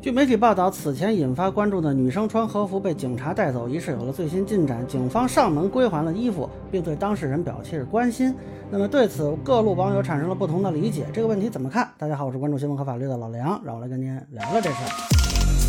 据媒体报道，此前引发关注的女生穿和服被警察带走一事有了最新进展，警方上门归还了衣服，并对当事人表示关心。那么对此，各路网友产生了不同的理解。这个问题怎么看？大家好，我是关注新闻和法律的老梁，让我来跟您聊聊这事儿。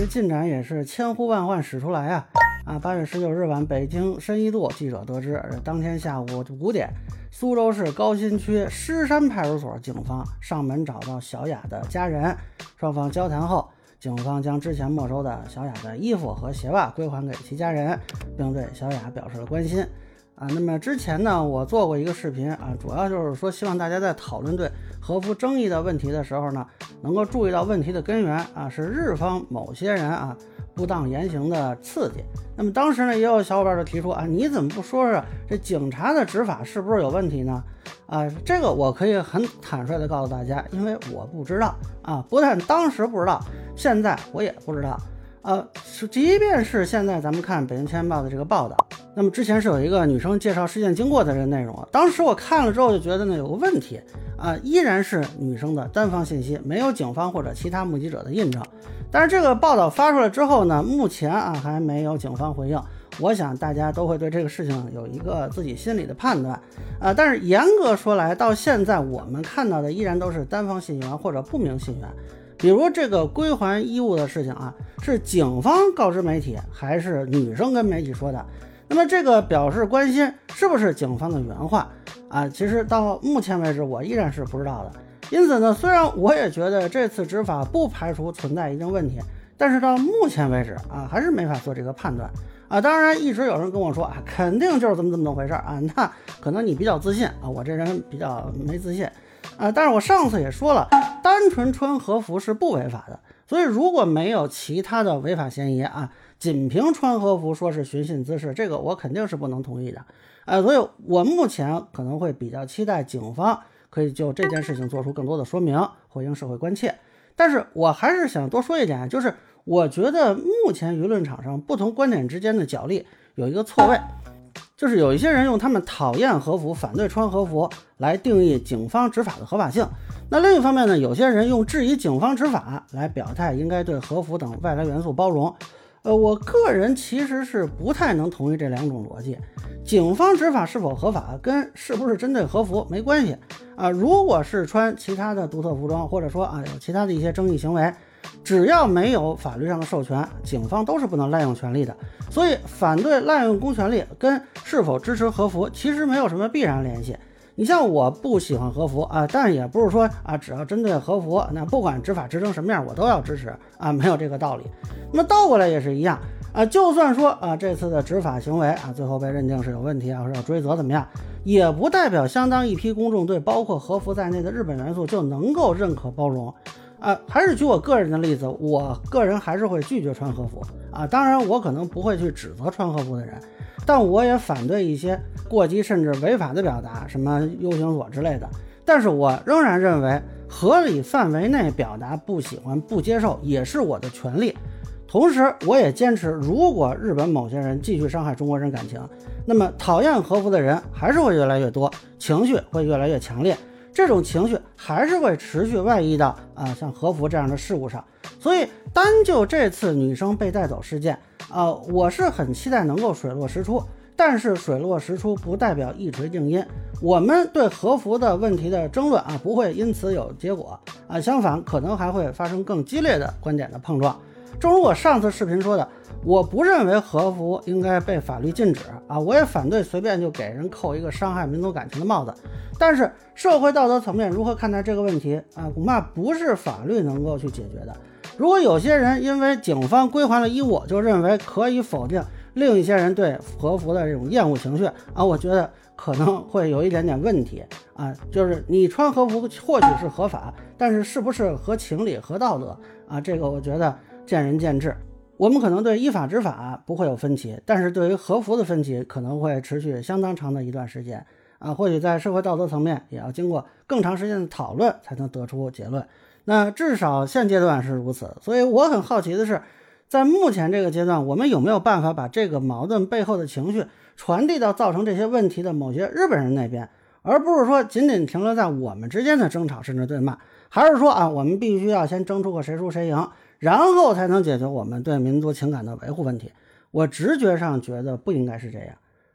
这进展也是千呼万唤始出来啊！啊，八月十九日晚，北京深一度记者得知，当天下午五点。苏州市高新区狮山派出所警方上门找到小雅的家人，双方交谈后，警方将之前没收的小雅的衣服和鞋袜归还给其家人，并对小雅表示了关心。啊，那么之前呢，我做过一个视频啊，主要就是说希望大家在讨论对和服争议的问题的时候呢，能够注意到问题的根源啊，是日方某些人啊。不当言行的刺激，那么当时呢，也有小伙伴就提出啊，你怎么不说说这警察的执法是不是有问题呢？啊，这个我可以很坦率的告诉大家，因为我不知道啊，不但当时不知道，现在我也不知道。呃，即便是现在咱们看《北京青年报》的这个报道，那么之前是有一个女生介绍事件经过的这个内容，当时我看了之后就觉得呢有个问题啊，依然是女生的单方信息，没有警方或者其他目击者的印证。但是这个报道发出来之后呢，目前啊还没有警方回应，我想大家都会对这个事情有一个自己心里的判断啊。但是严格说来，到现在我们看到的依然都是单方信源或者不明信源。比如这个归还衣物的事情啊，是警方告知媒体，还是女生跟媒体说的？那么这个表示关心是不是警方的原话啊？其实到目前为止，我依然是不知道的。因此呢，虽然我也觉得这次执法不排除存在一定问题，但是到目前为止啊，还是没法做这个判断啊。当然，一直有人跟我说啊，肯定就是这么这么回事啊。那可能你比较自信啊，我这人比较没自信啊。但是我上次也说了。单纯穿和服是不违法的，所以如果没有其他的违法嫌疑啊，仅凭穿和服说是寻衅滋事，这个我肯定是不能同意的。呃，所以我目前可能会比较期待警方可以就这件事情做出更多的说明，回应社会关切。但是我还是想多说一点，就是我觉得目前舆论场上不同观点之间的角力有一个错位。就是有一些人用他们讨厌和服、反对穿和服来定义警方执法的合法性。那另一方面呢，有些人用质疑警方执法来表态应该对和服等外来元素包容。呃，我个人其实是不太能同意这两种逻辑。警方执法是否合法跟是不是针对和服没关系啊。如果是穿其他的独特服装，或者说啊有其他的一些争议行为。只要没有法律上的授权，警方都是不能滥用权力的。所以，反对滥用公权力跟是否支持和服其实没有什么必然联系。你像我不喜欢和服啊，但也不是说啊，只要针对和服，那不管执法执成什么样，我都要支持啊，没有这个道理。那么倒过来也是一样啊，就算说啊，这次的执法行为啊，最后被认定是有问题啊，或者要追责怎么样，也不代表相当一批公众对包括和服在内的日本元素就能够认可包容。啊，还是举我个人的例子，我个人还是会拒绝穿和服啊。当然，我可能不会去指责穿和服的人，但我也反对一些过激甚至违法的表达，什么 U 型锁之类的。但是我仍然认为，合理范围内表达不喜欢、不接受也是我的权利。同时，我也坚持，如果日本某些人继续伤害中国人感情，那么讨厌和服的人还是会越来越多，情绪会越来越强烈。这种情绪还是会持续外溢到啊，像和服这样的事物上。所以，单就这次女生被带走事件啊，我是很期待能够水落石出。但是，水落石出不代表一锤定音。我们对和服的问题的争论啊，不会因此有结果啊，相反，可能还会发生更激烈的观点的碰撞。正如我上次视频说的。我不认为和服应该被法律禁止啊，我也反对随便就给人扣一个伤害民族感情的帽子。但是社会道德层面如何看待这个问题啊？恐怕不是法律能够去解决的。如果有些人因为警方归还了衣物，就认为可以否定另一些人对和服的这种厌恶情绪啊，我觉得可能会有一点点问题啊。就是你穿和服或许是合法，但是是不是合情理、合道德啊？这个我觉得见仁见智。我们可能对依法执法不会有分歧，但是对于和服的分歧可能会持续相当长的一段时间啊，或许在社会道德层面也要经过更长时间的讨论才能得出结论。那至少现阶段是如此，所以我很好奇的是，在目前这个阶段，我们有没有办法把这个矛盾背后的情绪传递到造成这些问题的某些日本人那边，而不是说仅仅停留在我们之间的争吵甚至对骂。还是说啊，我们必须要先争出个谁输谁赢，然后才能解决我们对民族情感的维护问题？我直觉上觉得不应该是这样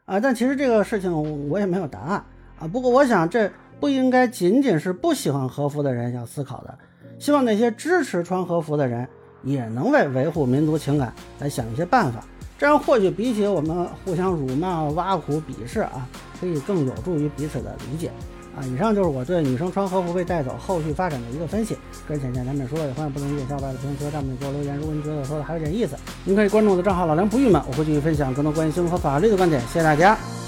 啊，但其实这个事情我也没有答案啊。不过我想，这不应该仅仅是不喜欢和服的人要思考的，希望那些支持穿和服的人也能为维护民族情感来想一些办法。这样或许比起我们互相辱骂、挖苦、鄙视啊，可以更有助于彼此的理解啊。以上就是我对女生穿和服被带走后续发展的一个分析。个人浅见难免说，也欢迎不同意见小伙伴在评论区和弹幕给我留言。如果您觉得我说的还有点意思，您可以关注我的账号老梁不郁闷，我会继续分享更多关于新闻和法律的观点。谢谢大家。